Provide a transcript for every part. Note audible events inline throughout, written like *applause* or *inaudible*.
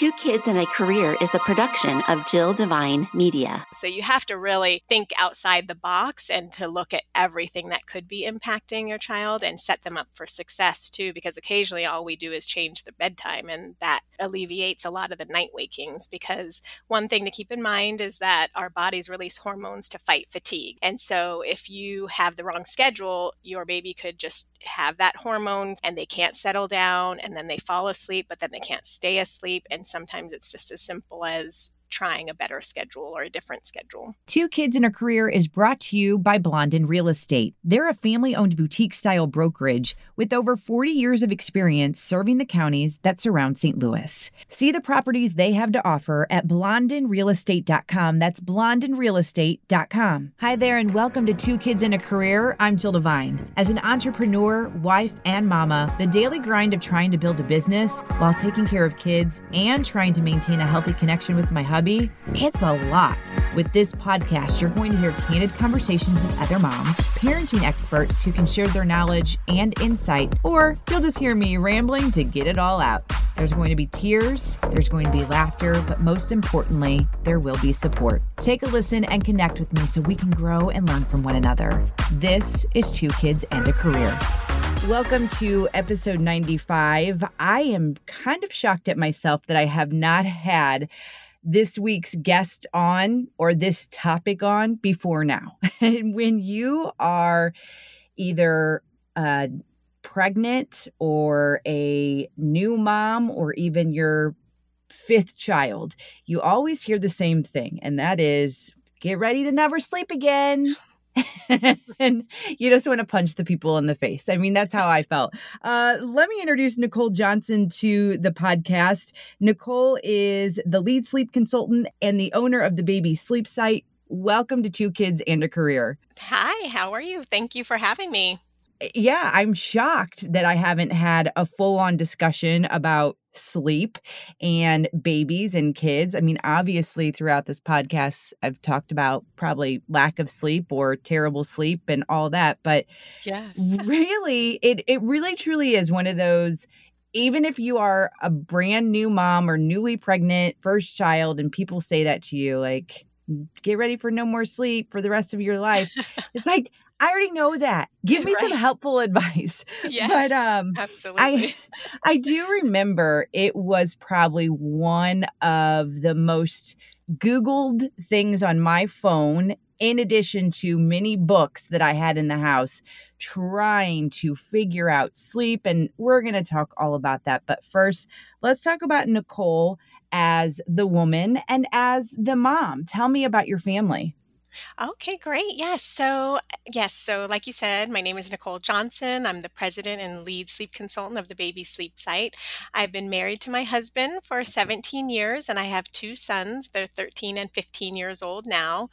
Two Kids and a Career is a production of Jill Devine Media. So you have to really think outside the box and to look at everything that could be impacting your child and set them up for success too, because occasionally all we do is change the bedtime and that alleviates a lot of the night wakings. Because one thing to keep in mind is that our bodies release hormones to fight fatigue. And so if you have the wrong schedule, your baby could just have that hormone and they can't settle down and then they fall asleep, but then they can't stay asleep. And sometimes it's just as simple as trying a better schedule or a different schedule. Two Kids and a Career is brought to you by Blondin Real Estate. They're a family owned boutique style brokerage with over 40 years of experience serving the counties that surround St. Louis. See the properties they have to offer at blondinrealestate.com. That's blondinrealestate.com. Hi there, and welcome to Two Kids and a Career. I'm Jill Devine. As an entrepreneur, wife, and mama, the daily grind of trying to build a business while taking care of kids and trying to maintain a healthy connection with my husband it's a lot. With this podcast, you're going to hear candid conversations with other moms, parenting experts who can share their knowledge and insight, or you'll just hear me rambling to get it all out. There's going to be tears, there's going to be laughter, but most importantly, there will be support. Take a listen and connect with me so we can grow and learn from one another. This is Two Kids and a Career. Welcome to episode 95. I am kind of shocked at myself that I have not had this week's guest on or this topic on before now. *laughs* and when you are either uh, pregnant or a new mom or even your fifth child, you always hear the same thing, and that is get ready to never sleep again. *laughs* and you just want to punch the people in the face. I mean, that's how I felt. Uh, let me introduce Nicole Johnson to the podcast. Nicole is the lead sleep consultant and the owner of the Baby Sleep Site. Welcome to Two Kids and a Career. Hi, how are you? Thank you for having me. Yeah, I'm shocked that I haven't had a full on discussion about sleep and babies and kids. I mean, obviously, throughout this podcast, I've talked about probably lack of sleep or terrible sleep and all that. But yeah, *laughs* really, it, it really truly is one of those. Even if you are a brand new mom or newly pregnant, first child, and people say that to you, like, get ready for no more sleep for the rest of your life. *laughs* it's like, I already know that. Give me right. some helpful *laughs* advice. Yes, but um absolutely. I *laughs* I do remember it was probably one of the most googled things on my phone in addition to many books that I had in the house trying to figure out sleep and we're going to talk all about that. But first, let's talk about Nicole as the woman and as the mom. Tell me about your family. Okay, great. Yes. So, yes. So, like you said, my name is Nicole Johnson. I'm the president and lead sleep consultant of the Baby Sleep Site. I've been married to my husband for 17 years and I have two sons. They're 13 and 15 years old now.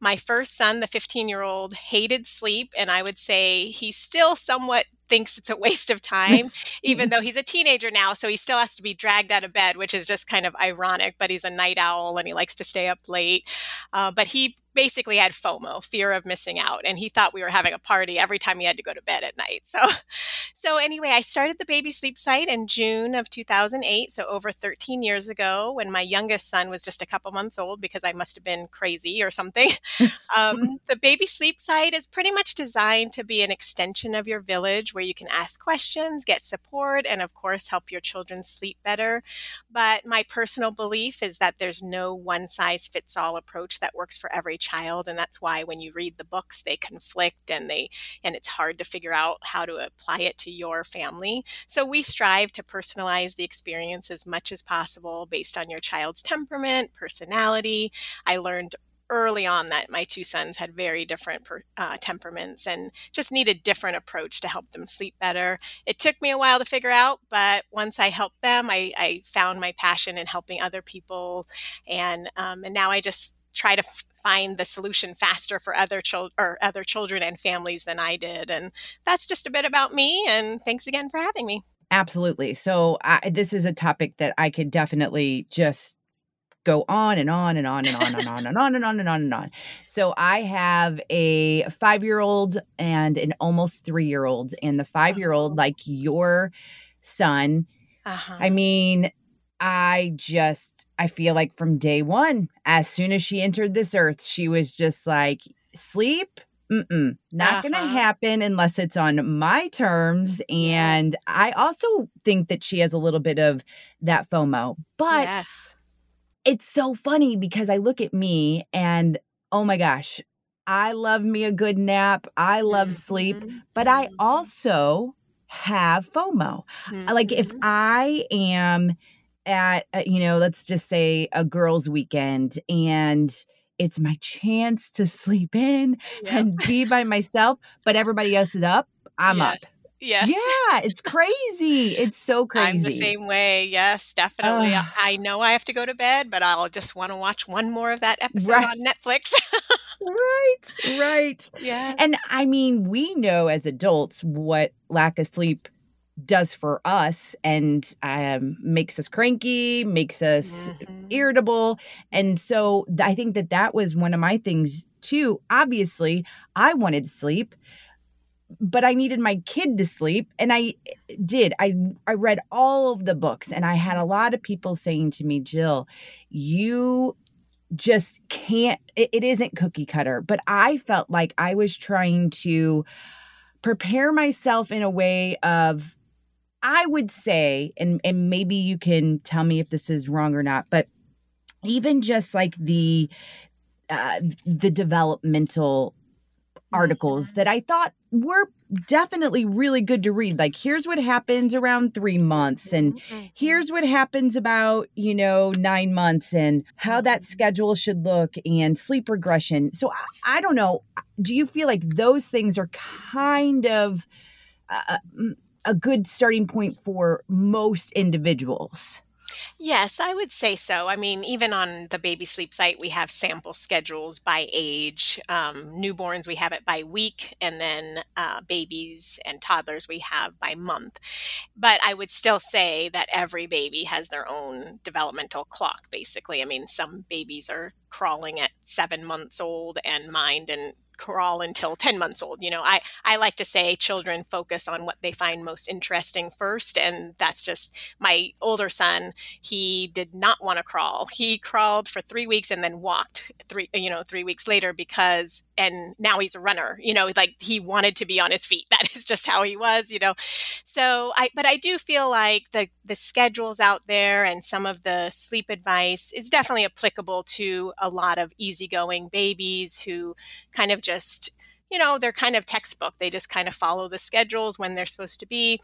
My first son, the 15 year old, hated sleep, and I would say he's still somewhat thinks it's a waste of *laughs* time, even though he's a teenager now. So he still has to be dragged out of bed, which is just kind of ironic. But he's a night owl and he likes to stay up late. Uh, but he basically had FOMO, fear of missing out, and he thought we were having a party every time he had to go to bed at night. So, *laughs* so anyway, I started the baby sleep site in June of 2008, so over 13 years ago, when my youngest son was just a couple months old, because I must have been crazy or something. *laughs* um, the baby sleep site is pretty much designed to be an extension of your village where you can ask questions, get support, and of course, help your children sleep better. But my personal belief is that there's no one size fits all approach that works for every child. And that's why when you read the books, they conflict and they, and it's hard to figure out how to apply it to your family. So we strive to personalize the experience as much as possible based on your child's temperament, personality. I learned early on that my two sons had very different per, uh, temperaments and just needed different approach to help them sleep better it took me a while to figure out but once i helped them i, I found my passion in helping other people and um, and now i just try to f- find the solution faster for other children or other children and families than i did and that's just a bit about me and thanks again for having me Absolutely. So, I, this is a topic that I could definitely just go on and on and on and on and on and on and on and on and on. So I have a five year old and an almost three year old. And the five year old, oh. like your son, uh-huh. I mean, I just, I feel like from day one, as soon as she entered this earth, she was just like, sleep. Mm-mm, not Uh-huh. gonna happen unless it's on my terms. And I also think that she has a little bit of that FOMO. But yes. It's so funny because I look at me and oh my gosh, I love me a good nap. I love sleep, Mhm, but I mhm, also have FOMO. I- Like if mhm. I am at, uh, you know, let's just say a girls' weekend and it's my chance to sleep in Yep. and be by myself, but everybody else is up, I'm Yes. up. Yes. Yeah, *laughs* it's crazy. It's so crazy. I'm the same way. Yes, definitely. I- I know I have to go to bed, but I'll just want to watch one more of that episode Right. on Netflix. *laughs* Right, right. yeah. And I mean, we know as adults what lack of sleep does for us and um, makes us cranky, makes us Mhm. irritable. And so I think that that was one of my things too. Obviously, I wanted sleep, but I needed my kid to sleep and I eh, did. I I read all of the books and I had a lot of people saying to me, "Jill, you just can't it, it isn't cookie cutter." But I felt like I was trying to prepare myself in a way of I would say and and maybe you can tell me if this is wrong or not, but even just like the uh, the developmental articles that I thought were definitely really good to read. Like, here's what happens around three months, and Mhm. here's what happens about, you know, nine months, and how that schedule should look, and sleep regression. So, I, I don't know. Do you feel like those things are kind of uh, mm, a good starting point for most individuals? Yes, I would say so. I mean, even on the baby sleep site, we have sample schedules by age. Um, newborns, we have it by week, and then uh, babies and toddlers, we have by month. But I would still say that every baby has their own developmental clock, basically. I mean, some babies are crawling at seven months old and mind and crawl until 10 months old you know? I i like to say children focus on what they find most interesting first and that's just my older son he did not want to crawl. He crawled for three weeks and then walked three you know three weeks later because and now he's a runner you know like he wanted to be on his feet. *laughs* That is just how he was you know. So i but i do feel like the the schedules out there and some of the sleep advice is definitely applicable to a lot of easygoing babies who kind of just you know they're kind of textbook. They just kind of follow the schedules when they're supposed to be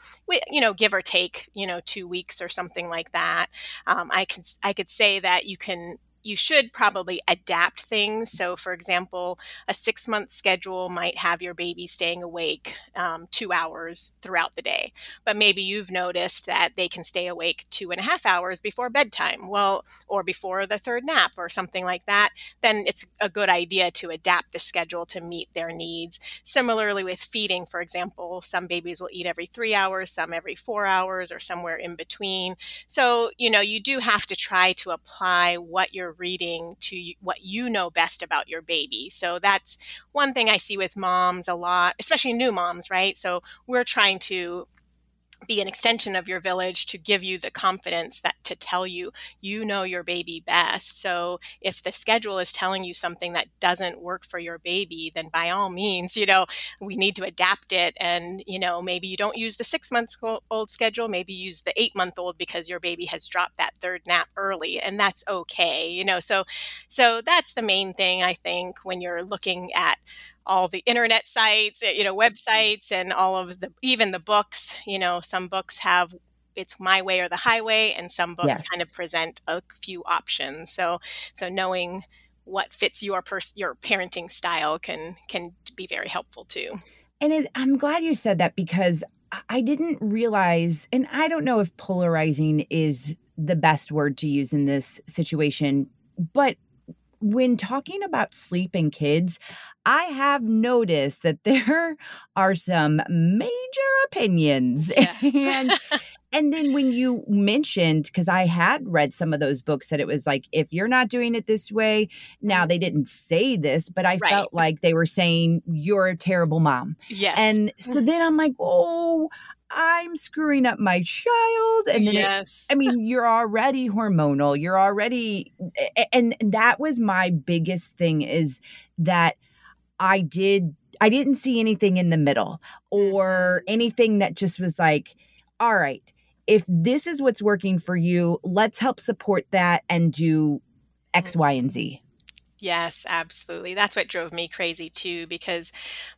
you know give or take you know two weeks or something like that. Um, i can i could say that you can you should probably adapt things so for example a six month schedule might have your baby staying awake um, two hours throughout the day but maybe you've noticed that they can stay awake two and a half hours before bedtime well or before the third nap or something like that then it's a good idea to adapt the schedule to meet their needs. Similarly, with feeding, for example, some babies will eat every three hours, some every four hours, or somewhere in between. So, you know, you do have to try to apply what you're reading to what you know best about your baby. So, that's one thing I see with moms a lot, especially new moms, right? So, we're trying to be an extension of your village to give you the confidence that to tell you you know your baby best. So if the schedule is telling you something that doesn't work for your baby, then by all means, you know, we need to adapt it. And, you know, maybe you don't use the six months old schedule, maybe use the eight month old because your baby has dropped that third nap early and that's okay. You know, so so that's the main thing I think when you're looking at all the internet sites, eh, you know, websites and all of the even the books, you know, some books have it's my way or the highway and some books Yes. kind of present a few options. So so knowing what fits your pers- your parenting style can can be very helpful too. And it, I'm glad you said that because I didn't realize, and I don't know if polarizing is the best word to use in this situation, but when talking about sleep and kids, I have noticed that *laughs* there are some major opinions. *laughs* and and then when you mentioned because I had read some of those books that it was like if you're not doing it this way, now mm-hmm. they didn't say this, but I Right. felt like they were saying you're a terrible mom. yes. And so then I'm like, oh, I'm screwing up my child. And then, yes. it, I mean, you're already hormonal. You're already, and, that was my biggest thing is that I did, I didn't see anything in the middle or mm-hmm. anything that just was like, all right, if this is what's working for you, let's help support that and do X, Y, and Z. Yes, absolutely. That's what drove me crazy too, because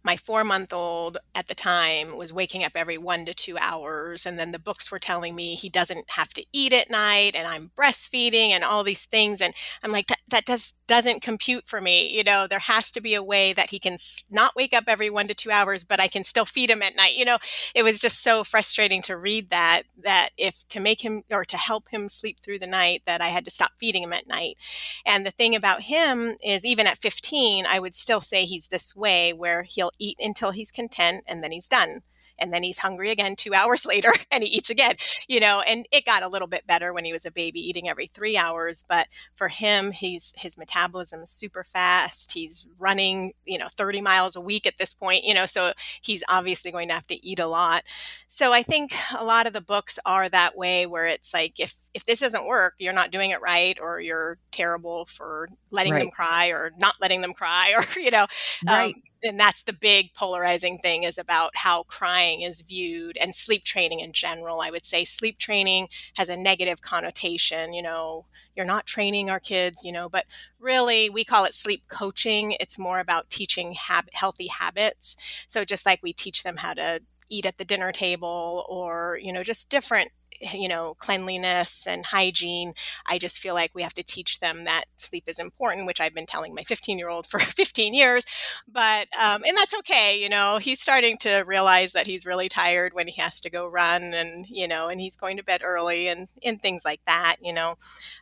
my four month old at the time was waking up every one to two hours. And then the books were telling me he doesn't have to eat at night and I'm breastfeeding and all these things. And I'm like, that, that just doesn't compute for me. You know, there has to be a way that he can not wake up every one to two hours, but I can still feed him at night. You know, it was just so frustrating to read that, that if to make him or to help him sleep through the night, that I had to stop feeding him at night. And the thing about him is even at 15, I would still say he's this way where he'll eat until he's content and then he's done and then he's hungry again two *laughs* hours later and he eats again you know and it got a little bit better when he was a baby eating every three hours but for him he's his metabolism is super fast he's running you know 30 miles a week at this point you know so he's obviously going to have to eat a lot so i think a lot of the books are that way where it's like if if this doesn't work you're not doing it right or you're terrible for letting right. them cry or not letting them cry *laughs* or you know right. um, and that's the big polarizing thing is about how crying is viewed and sleep training in general. I would say sleep training has a negative connotation you know you're not training our kids you know but really we call it sleep coaching. It's more about teaching hab- healthy habits. So just like we teach them how to eat at the dinner table or you know just different you know cleanliness and hygiene i just feel like we have to teach them that sleep is important which i've been telling my 15 year old for *laughs* 15 years but um, and that's okay you know he's starting to realize that he's really tired when he has to go run and you know and he's going to bed early and and things like that you know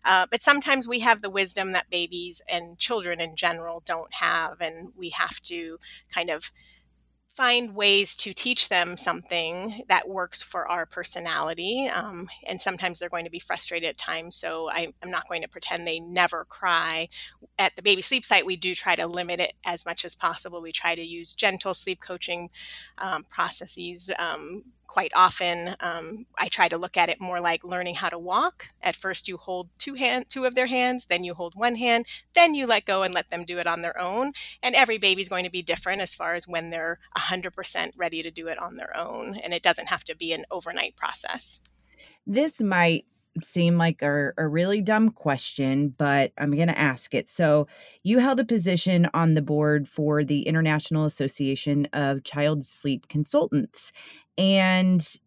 uh, but sometimes we have the wisdom that babies and children in general don't have and we have to kind of find ways to teach them something that works for our personality. Um, and sometimes they're going to be frustrated at times. So I, am not going to pretend they never cry. At the baby sleep site, we do try to limit it as much as possible. We try to use gentle sleep coaching um, processes. Um, quite often um, i try to look at it more like learning how to walk. At first you hold two hand two of their hands then you hold one hand then you let go and let them do it on their own. And every baby's going to be different as far as when they're 100% ready to do it on their own and it doesn't have to be an overnight process. This might seem like a, a really dumb question, but I'm going to ask it. So, you held a position on the board for the International Association of Child Sleep Consultants and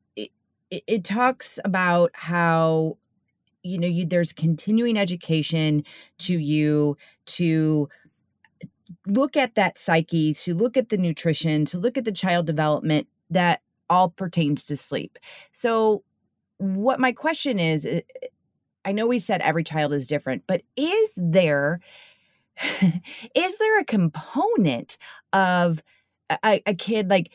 it, it talks about how you know you there's continuing education to you to look at that psyche to look at the nutrition to look at the child development that all pertains to sleep so what my question is eh, eh, i know we said every child is different but is there *laughs* is there a component of a, a kid like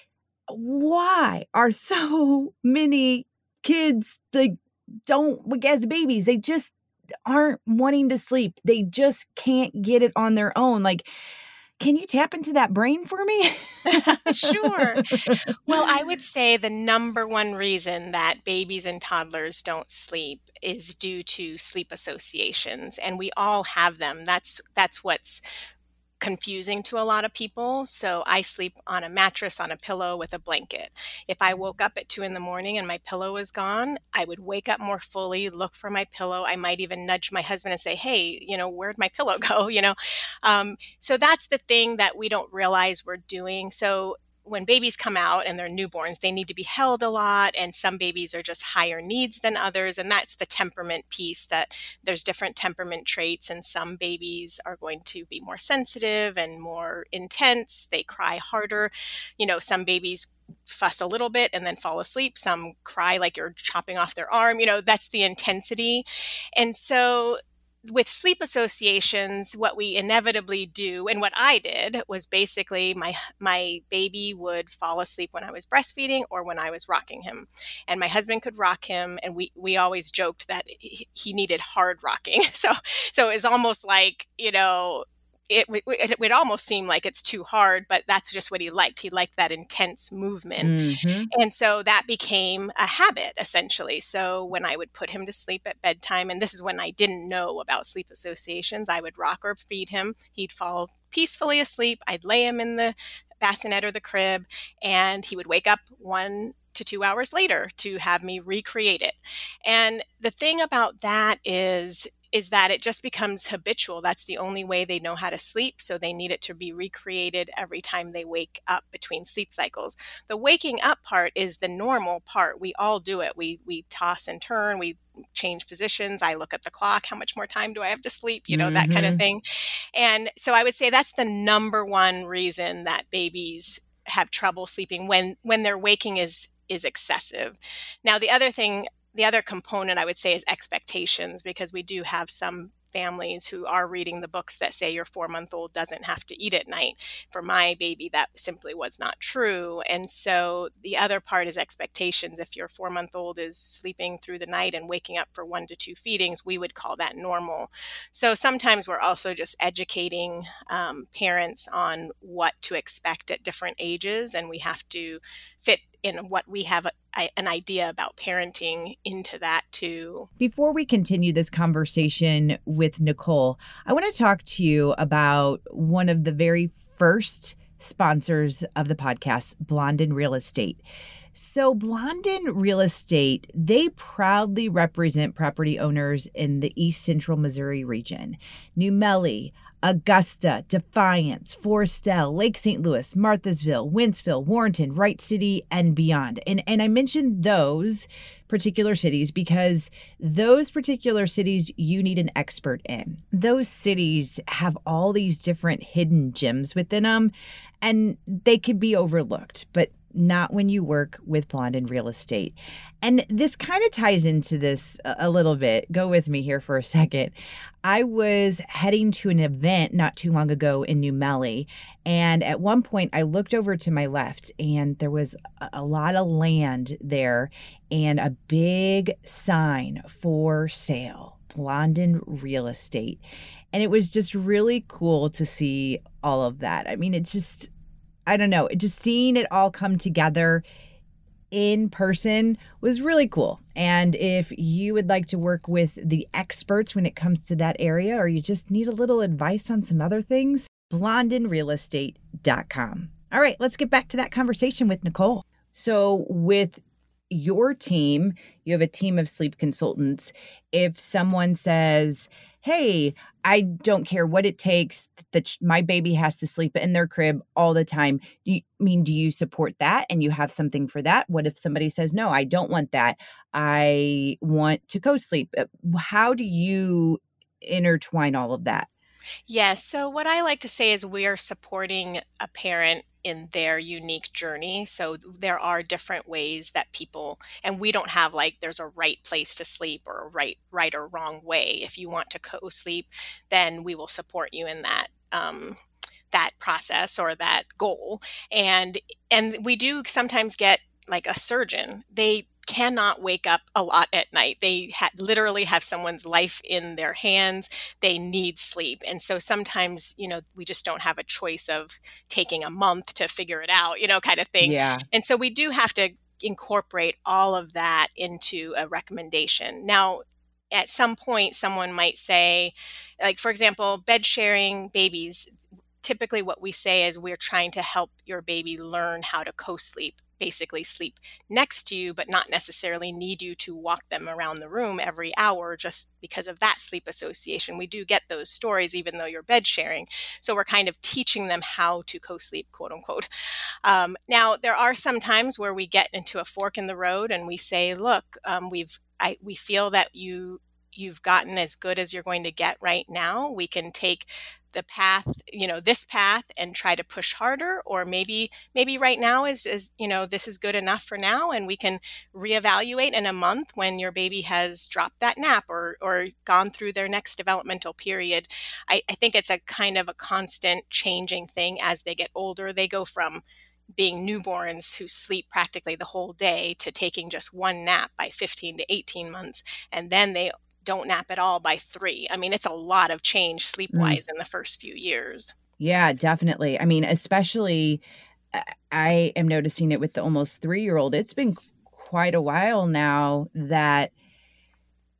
why are so *laughs* many kids like don't as babies they just aren't wanting to sleep they just can't get it on their own like can you tap into that brain for me? *laughs* sure. Well, I would *laughs* say the number one reason that babies and toddlers don't sleep is due to sleep associations and we all have them. That's that's what's confusing to a lot of people. So I sleep on a mattress on a pillow with a blanket. If I woke up at two in the morning and my pillow was gone, I would wake up more fully, look for my pillow. I might even nudge my husband and say, Hey, you know, where'd my pillow *laughs* go? You know? Um, so that's the thing that we don't realize we're doing. So when babies come out and they're newborns, they need to be held a lot, and some babies are just higher needs than others. And that's the temperament piece that there's different temperament traits, and some babies are going to be more sensitive and more intense. They cry harder. You know, some babies fuss a little bit and then fall asleep. Some cry like you're chopping off their arm. You know, that's the intensity. And so with sleep associations what we inevitably do and what i did was basically my my baby would fall asleep when i was breastfeeding or when i was rocking him. And my husband could rock him and we we always joked that he needed hard rocking. *laughs* So so it's almost like you know it, it, would almost seem like it's too hard, but that's just what he liked. He liked that intense movement. Mm-hmm. And so that became a habit essentially. So when I would put him to sleep at bedtime, and this is when I didn't know about sleep associations, I would rock or feed him. He'd fall peacefully asleep. I'd lay him in the bassinet or the crib, and he would wake up one to two hours later to have me recreate it. And the thing about that is is that it just becomes habitual. That's the only way they know how to sleep. So they need it to be recreated every time they wake up between sleep cycles. The waking up part is the normal part. We all do it. We we toss and turn, we change positions. I look at the clock. How much more time do I have to sleep? You know, mm-hmm. that kind of thing. And so I would say that's the number one reason that babies have trouble sleeping when when their waking is is excessive. Now the other thing the other component I would say is expectations because we do have some families who are reading the books that say your four month old doesn't have to eat at night. For my baby, that simply was not true. And so the other part is expectations. If your four month old is sleeping through the night and waking up for one to two feedings, we would call that normal. So sometimes we're also just educating um, parents on what to expect at different ages, and we have to fit in what we have a, an idea about parenting into that too. Before we continue this conversation with Nicole, I want to talk to you about one of the very first sponsors of the podcast, Blondin Real Estate. So, Blondin Real Estate, they proudly represent property owners in the East Central Missouri region. New Melle, Augusta, Defiance, Foristell, Lake St. Louis, Marthasville, Wentzville, Warrenton, Wright City, and beyond. And, and I mentioned those particular cities because those particular cities you need an expert in. Those cities have all these different hidden gems within them and they could be overlooked. But not when you work with Blondin Real Estate. And this kind of ties into this a little bit. Go with me here for a second. I was heading to an event not too long ago in New Melle. And at one point, I looked over to my left, and there was a lot of land there and a big sign for sale Blondin Real Estate. And it was just really cool to see all of that. I mean, it's just I don't know, just seeing it all come together in person was really cool. And if you would like to work with the experts when it comes to that area, or you just need a little advice on some other things, blondinrealestate.com. All right, let's get back to that conversation with Nicole. So, with your team, you have a team of sleep consultants. If someone says, Hey, I don't care what it takes that my baby has to sleep in their crib all the time. Do you mean do you support that and you have something for that? What if somebody says no, I don't want that. I want to co-sleep. Uh, how do you intertwine all of that? Yes. So, what I like to say is we are supporting a parent in their unique journey. So there are different ways that people and we don't have like there's a right place to sleep or a right right or wrong way. If you want to co-sleep, then we will support you in that um, that process or that goal. And and we do sometimes get like a surgeon. They cannot wake up a lot at night. They ha- literally have someone's life in their hands. They need sleep. And so sometimes, you know, we just don't have a choice of taking a month to figure it out, you know, kind of thing. Yeah. And so we do have to incorporate all of that into a recommendation. Now, at some point, someone might say, like, for example, bed sharing babies. Typically, what we say is we're trying to help your baby learn how to co sleep basically sleep next to you, but not necessarily need you to walk them around the room every hour just because of that sleep association. We do get those stories, even though you're bed sharing. So we're kind of teaching them how to co sleep, quote unquote. Um, now, there are some times where we get into a fork in the road and we say, look, um, we've I, we feel that you you've gotten as good as you're going to get right now. We can take the path you know this path and try to push harder or maybe maybe right now is is you know this is good enough for now and we can reevaluate in a month when your baby has dropped that nap or or gone through their next developmental period. I, I think it's a kind of a constant changing thing as they get older. They go from being newborns who sleep practically the whole day to taking just one nap by 15 to 18 months and then they don't nap at all by three. I mean, it's a lot of change sleep wise mm. in the first few years. Yeah, definitely. I mean, especially I am noticing it with the almost three year old. It's been quite a while now that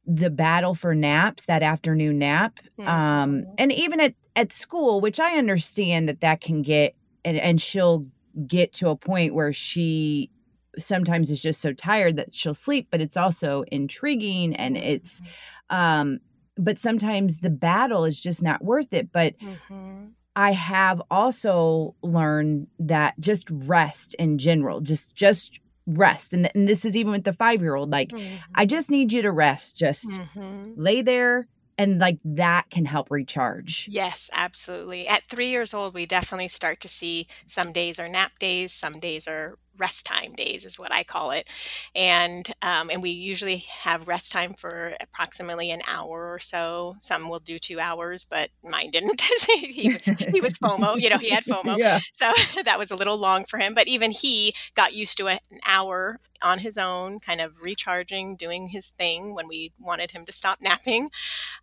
the battle for naps, that afternoon nap, um, mm-hmm. um, and even at, at school, which I understand that that can get, and, and she'll get to a point where she sometimes is just so tired that she'll sleep, but it's also intriguing and it's, mm-hmm. um, but sometimes the battle is just not worth it. But mm-hmm. I have also learned that just rest in general, just just rest. And, th- and this is even with the five year old. Like, mm-hmm. I just need you to rest. Just mm-hmm. lay there, and like that can help recharge. Yes, absolutely. At three years old, we definitely start to see some days are nap days, some days are rest time days is what I call it, and um, and we usually have rest time for approximately an hour or so. Some will do two hours, but mine didn't. *laughs* he, he was FOMO, you know, he had *laughs* FOMO, yeah. so *laughs* that was a little long for him. But even he got used to an hour on his own, kind of recharging, doing his thing when we wanted him to stop napping,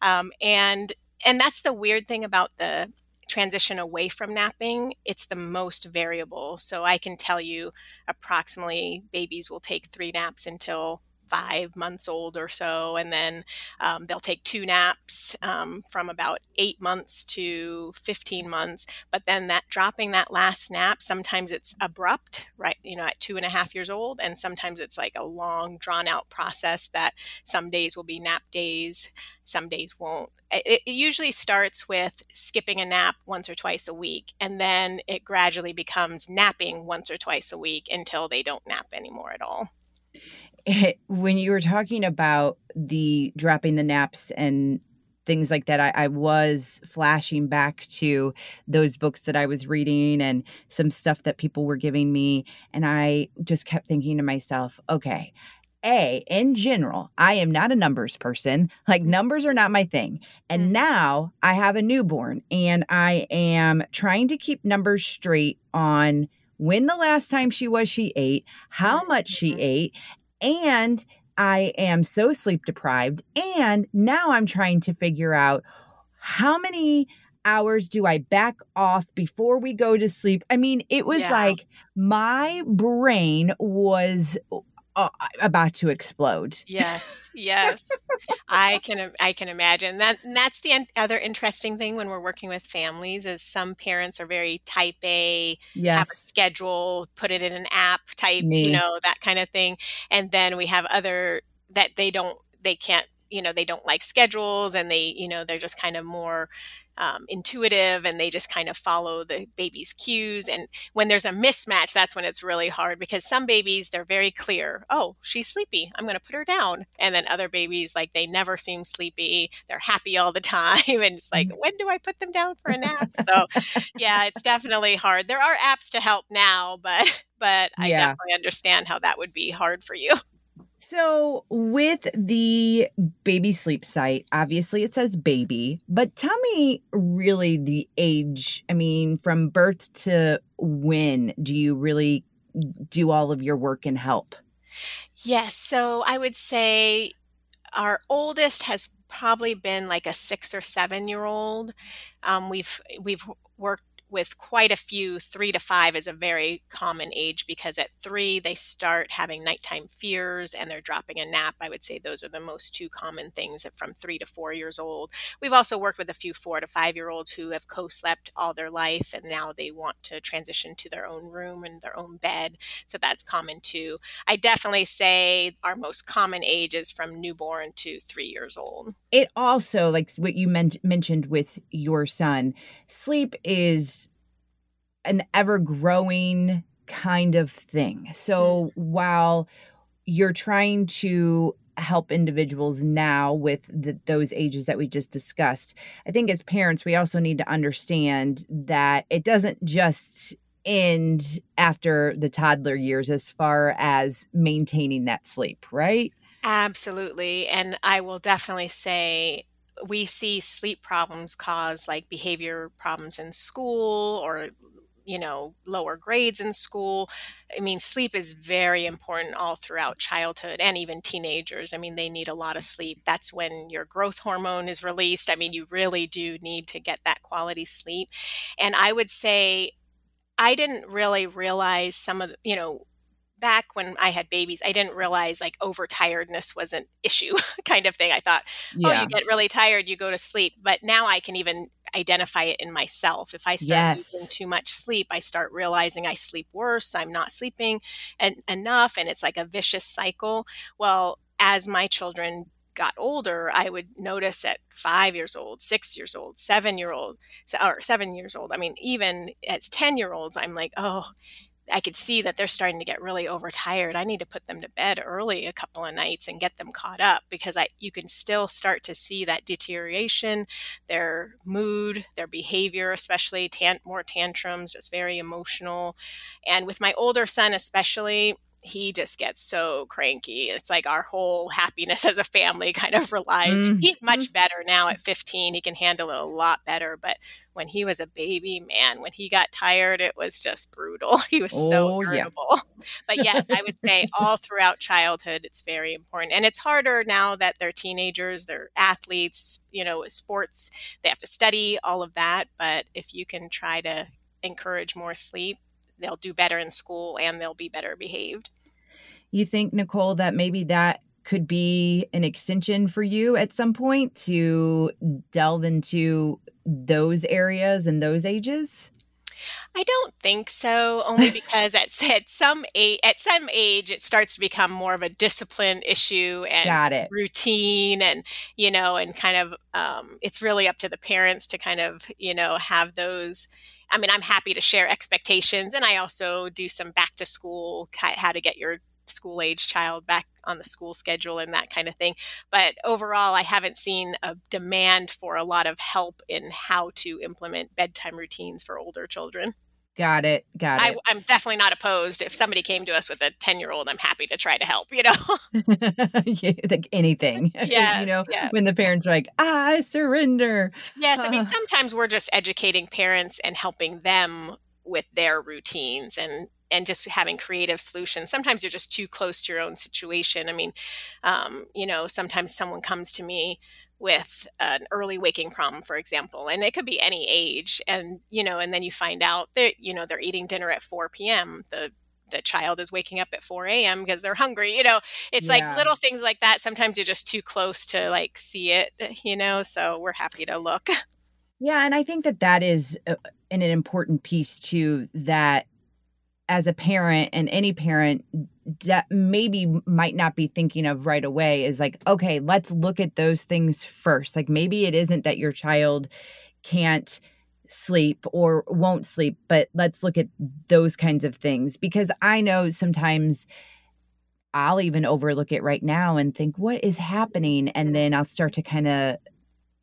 um, and and that's the weird thing about the transition away from napping, it's the most variable. So I can tell you approximately babies will take three naps until five months old or so, and then um, they'll take two naps um, from about eight months to 15 months. But then that dropping that last nap, sometimes it's abrupt, right? You know, at two and a half years old, and sometimes it's like a long, drawn out process that some days will be nap days, some days won't. It, it usually starts with skipping a nap once or twice a week, and then it gradually becomes napping once or twice a week until they don't nap anymore at all *laughs* when you were talking about the dropping the naps and things like that, I, I, was flashing back to those books that I was reading and some stuff that people were giving me. And I just kept thinking to myself, okay, A, in general, I am not a numbers person. Like, numbers are not my thing. And mm. now I have a newborn and I am trying to keep numbers straight on when the last time she was she ate, how much she mm-hmm. ate, and I am so sleep deprived. And now I'm trying to figure out how many hours do I back off before we go to sleep? I mean, it was yeah. like my brain was uh, about to explode. Yes, *laughs* yes, I can. I can imagine that. that's the other interesting thing when we're working with families is some parents are very type A, yes. have a schedule, put it in an app type, Me. you know, that kind of thing, and then we have other that they don't, they can't, you know, they don't like schedules, and they, you know, they're just kind of more um, intuitive and they just kind of follow the baby's cues. And when there's a mismatch, that's when it's really hard because some babies, they're very clear. Oh, she's sleepy. I'm going to put her down. And then other babies, like they never seem sleepy. They're happy all the *laughs* time. And it's like, when do I put them down for a nap? *laughs* So, yeah, it's definitely hard. There are apps to help now, but *laughs* but I yeah. definitely understand how that would be hard for you. So, with the baby sleep site, obviously it says baby, but tell me really the age. I mean, from birth to when do you really do all of your work and help? Yes. So, I would say our oldest has probably been like a six or seven year old. Um, we've we've worked with quite a few, three to five is a very common age because at three they start having nighttime fears and they're dropping a nap. I would say those are the most two common things from three to four years old. We've also worked with a few four to five year olds who have co slept all their life and now they want to transition to their own room and their own bed. So that's common too. I definitely say our most common age is from newborn to three years old. It also, like what you men- mentioned with your son, sleep is an ever growing kind of thing. So mm-hmm. while you're trying to help individuals now with the, those ages that we just discussed, I think as parents, we also need to understand that it doesn't just end after the toddler years as far as maintaining that sleep, right? Absolutely. And I will definitely say we see sleep problems cause like behavior problems in school or you know, lower grades in school. I mean, sleep is very important all throughout childhood and even teenagers. I mean, they need a lot of sleep. That's when your growth hormone is released. I mean, you really do need to get that quality sleep. And I would say, I didn't really realize some of you know, back when I had babies, I didn't realize like overtiredness was an issue *laughs* kind of thing. I thought, yeah. oh, you get really tired, you go to sleep. But now I can even identify it in myself. If I start yes. losing too much sleep, I start realizing I sleep worse, I'm not sleeping en- enough, and it's like a vicious cycle. Well, as my children got older, I would notice at five years old, six years old, seven year old, or seven years old. I mean, even as 10 year olds, I'm like, oh, I could see that they're starting to get really overtired. I need to put them to bed early a couple of nights and get them caught up because I you can still start to see that deterioration, their mood, their behavior, especially tan- more tantrums, just very emotional. And with my older son especially, he just gets so cranky. It's like our whole happiness *laughs* as a family kind of relies. Mm-hmm. He's much better now at 15. He can handle it a lot better. But when he was a baby, man, when he got tired, it was just brutal. *laughs* He was oh, so irritable. Yeah. *laughs* But yes, I would say all throughout childhood, it's very important. And it's harder now that they're teenagers, they're athletes, you know, sports, they have to study, all of that. But if you can try to encourage more sleep, they'll do better in school and they'll be better behaved. You think, Nicole, that maybe that could be an extension for you at some point to delve into those areas and those ages? I don't think so, only *laughs* because at, at some age, at some age, it starts to become more of a discipline issue and Got it. routine, and you know, and kind of, um, it's really up to the parents to kind of, you know, have those I mean, I'm happy to share expectations, and I also do some back to school, how to get your school age child back on the school schedule and that kind of thing. But overall, I haven't seen a demand for a lot of help in how to implement bedtime routines for older children. Got it. Got it. I, am definitely not opposed. If somebody came to us with a 10 year old, I'm happy to try to help, you know? *laughs* yeah, like anything. *laughs* Yeah. *laughs* you know, yeah. when the parents are like, I surrender. Yes. I mean, sometimes we're just educating parents and helping them with their routines and and just having creative solutions. Sometimes you're just too close to your own situation. I mean, um, you know, sometimes someone comes to me with an early waking problem for example and it could be any age and you know and then you find out that you know they're eating dinner at 4 p.m the the child is waking up at 4 a.m because they're hungry you know it's yeah. like little things like that sometimes you're just too close to like see it you know so we're happy to look yeah and i think that that is uh, an important piece too that as a parent and any parent that maybe might not be thinking of right away is like okay let's look at those things first. Like maybe it isn't that your child can't sleep or won't sleep but let's look at those kinds of things. Because i know sometimes i'll even overlook it right now and think what is happening? And then i'll start to kind of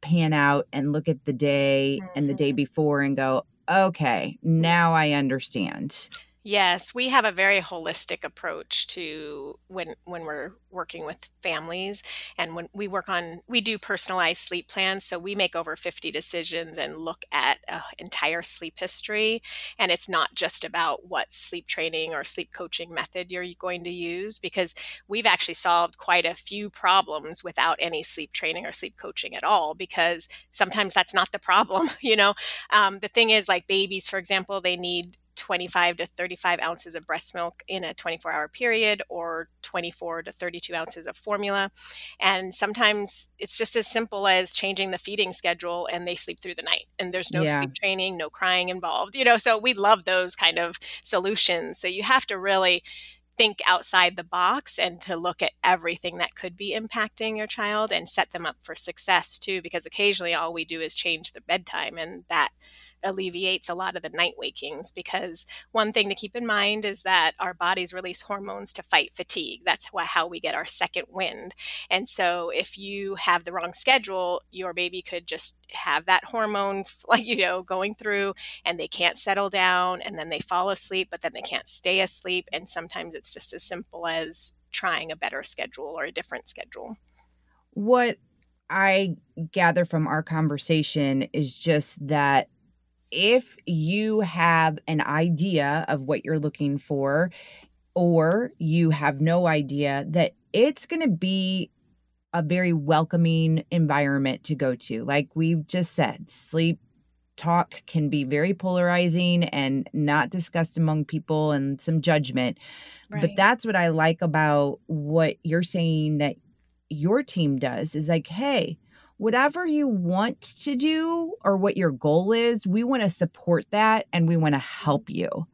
pan out and look at the day and the day mm-hmm. before and go okay now i understand Yes, we have a very holistic approach to when when we're working with families and when we work on we do personalized sleep plans so we make over 50 decisions and look at an entire sleep history and it's not just about what sleep training or sleep coaching method you're going to use because we've actually solved quite a few problems without any sleep training or sleep coaching at all because sometimes that's not the problem *laughs* you know? Um, the thing is like babies for example they need 25 to 35 ounces of breast milk in a 24 hour period or 24 to 32 ounces of formula. And sometimes it's just as simple as changing the feeding schedule and they sleep through the night and there's no yeah. sleep training, no crying involved, you know. So we love those kind of solutions. So you have to really think outside the box and to look at everything that could be impacting your child and set them up for success too because occasionally all we do is change the bedtime and that alleviates a lot of the night wakings because one thing to keep in mind is that our bodies release hormones to fight fatigue. That's how we get our second wind. And so if you have the wrong schedule, your baby could just have that hormone *laughs* like you know going through and they can't settle down and then they fall asleep but then they can't stay asleep and sometimes it's just as simple as trying a better schedule or a different schedule. What I gather from our conversation is just that if you have an idea of what you're looking for, or you have no idea, that it's going to be a very welcoming environment to go to. Like we've just said, sleep talk can be very polarizing and not discussed among people and some judgment. Right. But that's what I like about what you're saying that your team does is like, hey, whatever you want to do or what your goal is, we want to support that and we want to help you.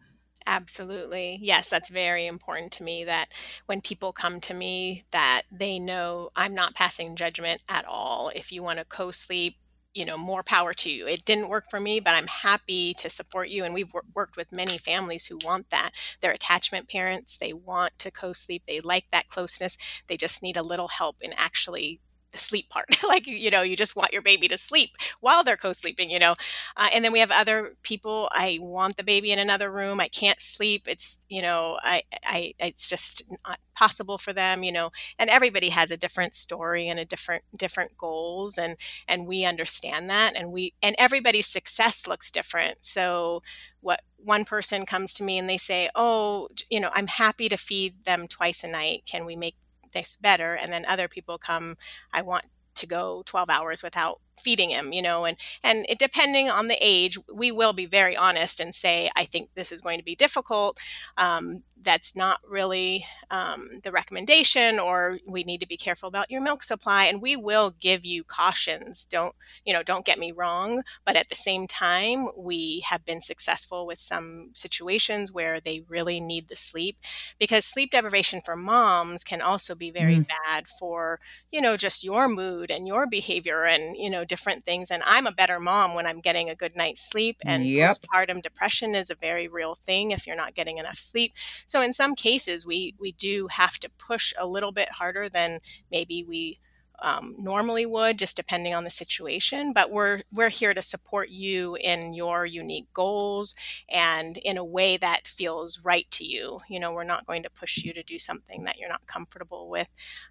Absolutely. Yes, that's very important to me that when people come to me that they know I'm not passing judgment at all. If you want to co-sleep, you know, more power to you. It didn't work for me, but I'm happy to support you and we've worked with many families who want that. They're attachment parents, they want to co-sleep, they like that closeness. They just need a little help in actually the sleep part *laughs* like you know you just want your baby to sleep while they're co-sleeping you know uh, and then we have other people i want the baby in another room i can't sleep it's you know i i it's just not possible for them you know and everybody has a different story and a different different goals and and we understand that and we and everybody's success looks different. So what one person comes to me and they say oh you know i'm happy to feed them twice a night. Can we make this better and then other people come i want to go 12 hours without feeding him you know and and it, depending on the age we will be very honest and say i think this is going to be difficult um, that's not really um, the recommendation or we need to be careful about your milk supply and we will give you cautions don't you know don't get me wrong but at the same time we have been successful with some situations where they really need the sleep because sleep deprivation for moms can also be very mm. bad for you know just your mood and your behavior and you know different things. And I'm a better mom when I'm getting a good night's sleep. And yep. postpartum depression is a very real thing if you're not getting enough sleep. So in some cases, we we do have to push a little bit harder than maybe we um, normally would, just depending on the situation. But we're we're here to support you in your unique goals and in a way that feels right to you. You know, we're not going to push you to do something that you're not comfortable with.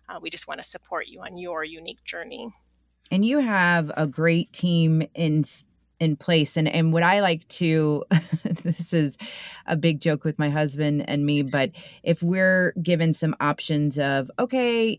Uh, we just want to support you on your unique journey and you have a great team in in place and and what i like to *laughs* this is a big joke with my husband and me but if we're given some options of okay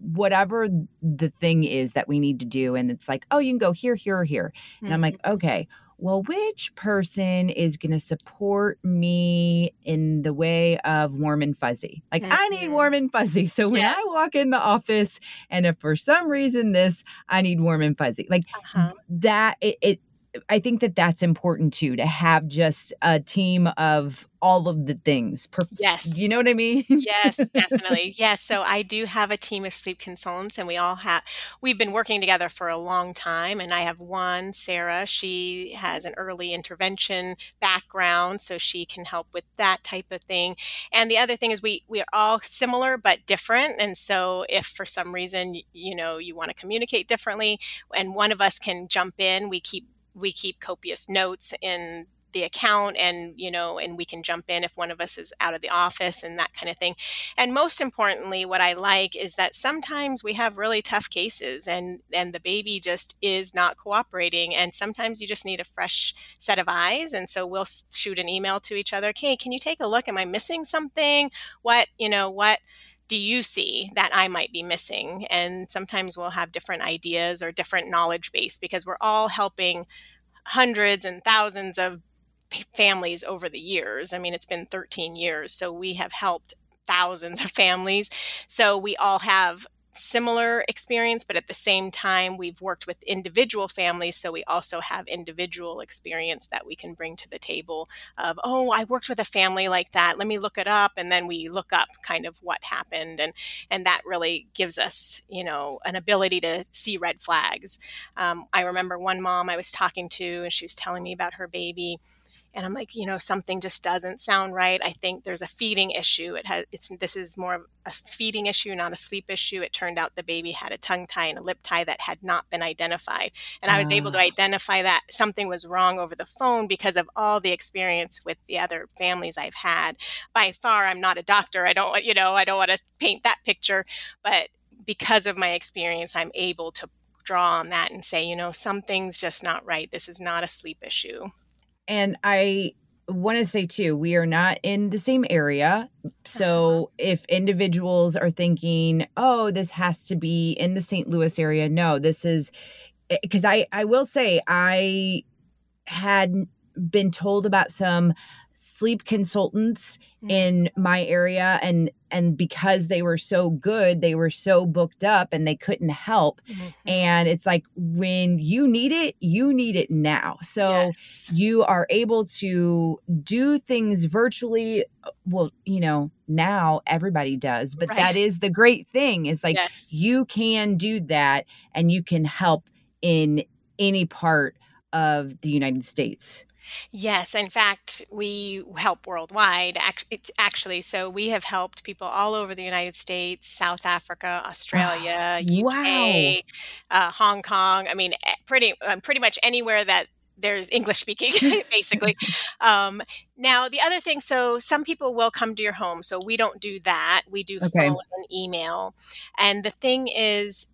whatever the thing is that we need to do and it's like oh you can go here here or here and i'm like mm-hmm. okay well, which person is going to support me in the way of warm and fuzzy? Like, mm-hmm. I need warm and fuzzy. So when yeah. I walk in the office, and if for some reason this, I need warm and fuzzy, like uh-huh. that, it, it I think that that's important too to have just a team of all of the things. Perf- yes. You know what I mean? yes, definitely. *laughs* Yes. So I do have a team of sleep consultants and we all have, we've been working together for a long time. And I have one, Sarah, she has an early intervention background, so she can help with that type of thing. And the other thing is we, we are all similar but different. And so if for some reason, you know, you want to communicate differently and one of us can jump in, we keep we keep copious notes in the account and you know and we can jump in if one of us is out of the office and that kind of thing. And most importantly what i like is that sometimes we have really tough cases and and the baby just is not cooperating and sometimes you just need a fresh set of eyes and so we'll shoot an email to each other okay can you take a look? Am i missing something? What you know what do you see that I might be missing? And sometimes we'll have different ideas or different knowledge base because we're all helping hundreds and thousands of families over the years. I mean, it's been 13 years, so we have helped thousands of families. So we all have similar experience, but at the same time, we've worked with individual families. So we also have individual experience that we can bring to the table of, oh, I worked with a family like that. Let me look it up. And then we look up kind of what happened. And, and that really gives us, you know, an ability to see red flags. Um, I remember one mom I was talking to, and she was telling me about her baby and I'm like, you know, something just doesn't sound right. I think there's a feeding issue. It has it's this is more of a feeding issue, not a sleep issue. It turned out the baby had a tongue tie and a lip tie that had not been identified. And I was able to ah. identify that something was wrong over the phone because of all the experience with the other families I've had. By far I'm not a doctor. I don't want, you know, I don't want to paint that picture, but because of my experience, I'm able to draw on that and say, you know, something's just not right. This is not a sleep issue. And I want to say too, we are not in the same area. Uh-huh. So if individuals are thinking, oh, this has to be in the St. Louis area, no, this is eh, because I, I will say I had been told about some sleep consultants mm-hmm. in my area and and because they were so good they were so booked up and they couldn't help mm-hmm. and it's like when you need it you need it now so yes. you are able to do things virtually uh, well you know now everybody does but right. that is the great thing is like yes. you can do that and you can help in any part of the United States Yes, in fact, we help worldwide. It's actually, so we have helped people all over the United States, South Africa, Australia, wow. UK, uh, Hong Kong. I mean, pretty um, pretty much anywhere that there's English speaking, *laughs* basically. *laughs* um, now, the other thing, so some people will come to your home, so we don't do that. We do okay. phone and email. And the thing is,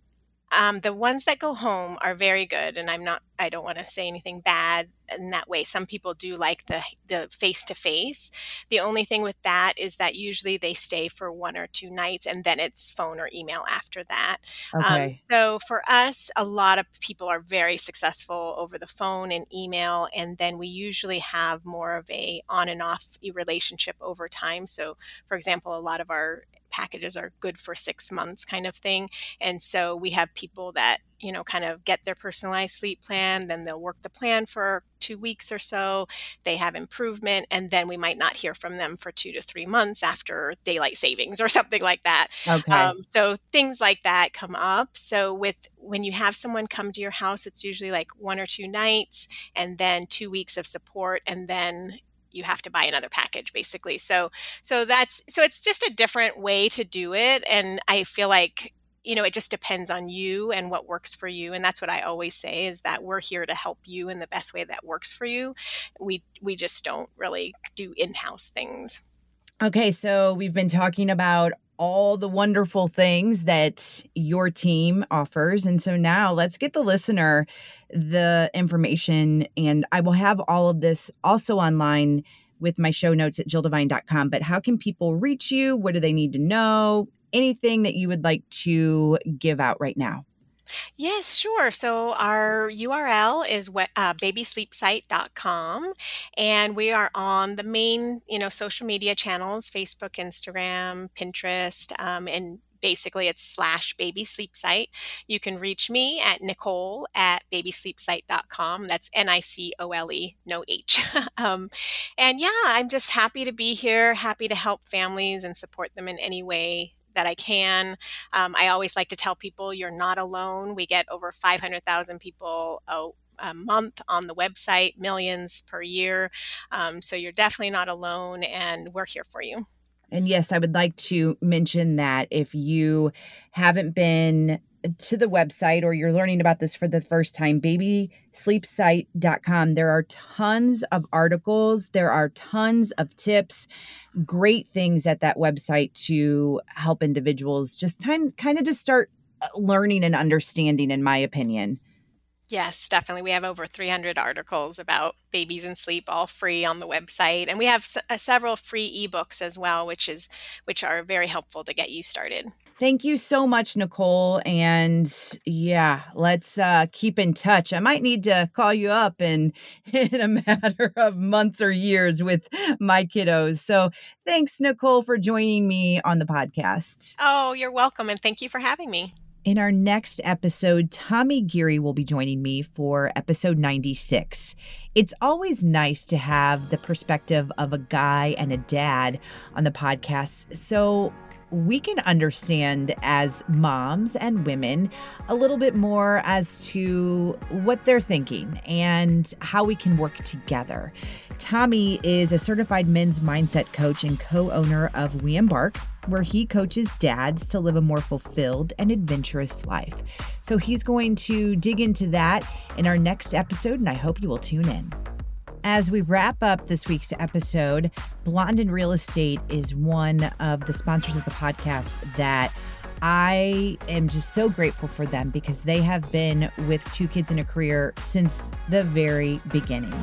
um, the ones that go home are very good, and I'm not. I don't want to say anything bad in that way. Some people do like the the face to face. The only thing with that is that usually they stay for one or two nights, and then it's phone or email after that. Um, okay. Um, so for us, a lot of people are very successful over the phone and email, and then we usually have more of a on and off relationship over time. So, for example, a lot of our packages are good for six months kind of thing. And so we have people that, you know, kind of get their personalized sleep plan, then they'll work the plan for two weeks or so. They have improvement, and then we might not hear from them for two to three months after daylight savings or *laughs* something like that. Okay. Um, so things like that come up. So with when you have someone come to your house, it's usually like one or two nights, and then two weeks of support, and then you have to buy another package basically. So so that's so it's just a different way to do it and i feel like you know it just depends on you and what works for you and that's what i always say is that we're here to help you in the best way that works for you. We we just don't really do in-house things. Okay so we've been talking about all the wonderful things that your team offers. And so now let's get the listener the information. And I will have all of this also online with my show notes at jilldevine.com. But how can people reach you? What do they need to know? Anything that you would like to give out right now? Yes, sure. So our URL is uh, babysleepsite.com, and we are on the main, you know, social media channels: Facebook, Instagram, Pinterest, um, and basically it's slash baby. You can reach me at Nicole at babysleepsite.com. That's N I C O L E, no H. *laughs* um, and yeah, I'm just happy to be here, happy to help families and support them in any way that I can. Um, I always like to tell people you're not alone. We get over 500,000 people a, a, month on the website, millions per year. Um, so you're definitely not alone, and we're here for you. And yes, I would like to mention that if you haven't been to the website or you're learning about this for the first time, babysleepsite.com, there are tons of articles, there are tons of tips, great things at that website to help individuals just kind, kind of just start uh, learning and understanding, in my opinion. Yes, definitely. We have over 300 articles about babies and sleep, all free on the website, and we have s- uh, several free ebooks as well, which is which are very helpful to get you started. Thank you so much, Nicole. And yeah, let's uh, keep in touch. I might need to call you up in *laughs* in a matter of months or years with my kiddos. So thanks, Nicole, for joining me on the podcast. Oh, you're welcome, and thank you for having me. In our next episode, Tommy Geary will be joining me for episode 96. It's always nice to have the perspective of a guy and a dad on the podcast. So we can understand as moms and women a little bit more as to what they're thinking and how we can work together. Tommy is a certified men's mindset coach and co owner of We Embark, where he coaches dads to live a more fulfilled and adventurous life. So he's going to dig into that in our next episode, and I hope you will tune in. As we wrap up this week's episode, Blondin Real Estate is one of the sponsors of the podcast that I am just so grateful for them because they have been with Two Kids and a Career since the very beginning.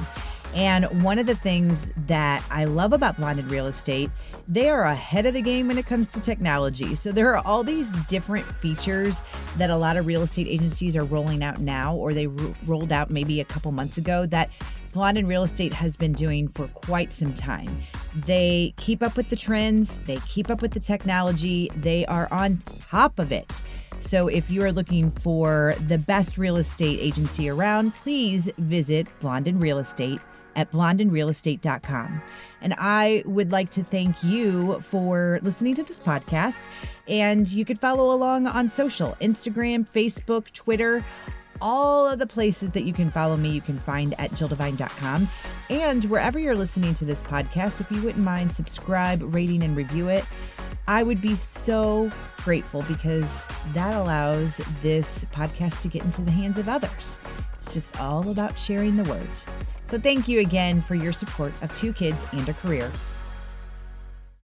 And one of the things that I love about Blondin Real Estate, they are ahead of the game when it comes to technology. So there are all these different features that a lot of real estate agencies are rolling out now, or they ro- rolled out maybe a couple months ago that Blondin Real Estate has been doing for quite some time. They keep up with the trends, they keep up with the technology, they are on top of it. So if you are looking for the best real estate agency around, please visit Blondin Real Estate at blondinrealestate.com. And I would like to thank you for listening to this podcast. And you could follow along on social Instagram, Facebook, Twitter. All of the places that you can follow me, you can find at jilldevine.com. And wherever you're listening to this podcast, if you wouldn't mind, subscribe, rating, and review it. I would be so grateful because that allows this podcast to get into the hands of others. It's just all about sharing the words. So thank you again for your support of two kids and a career.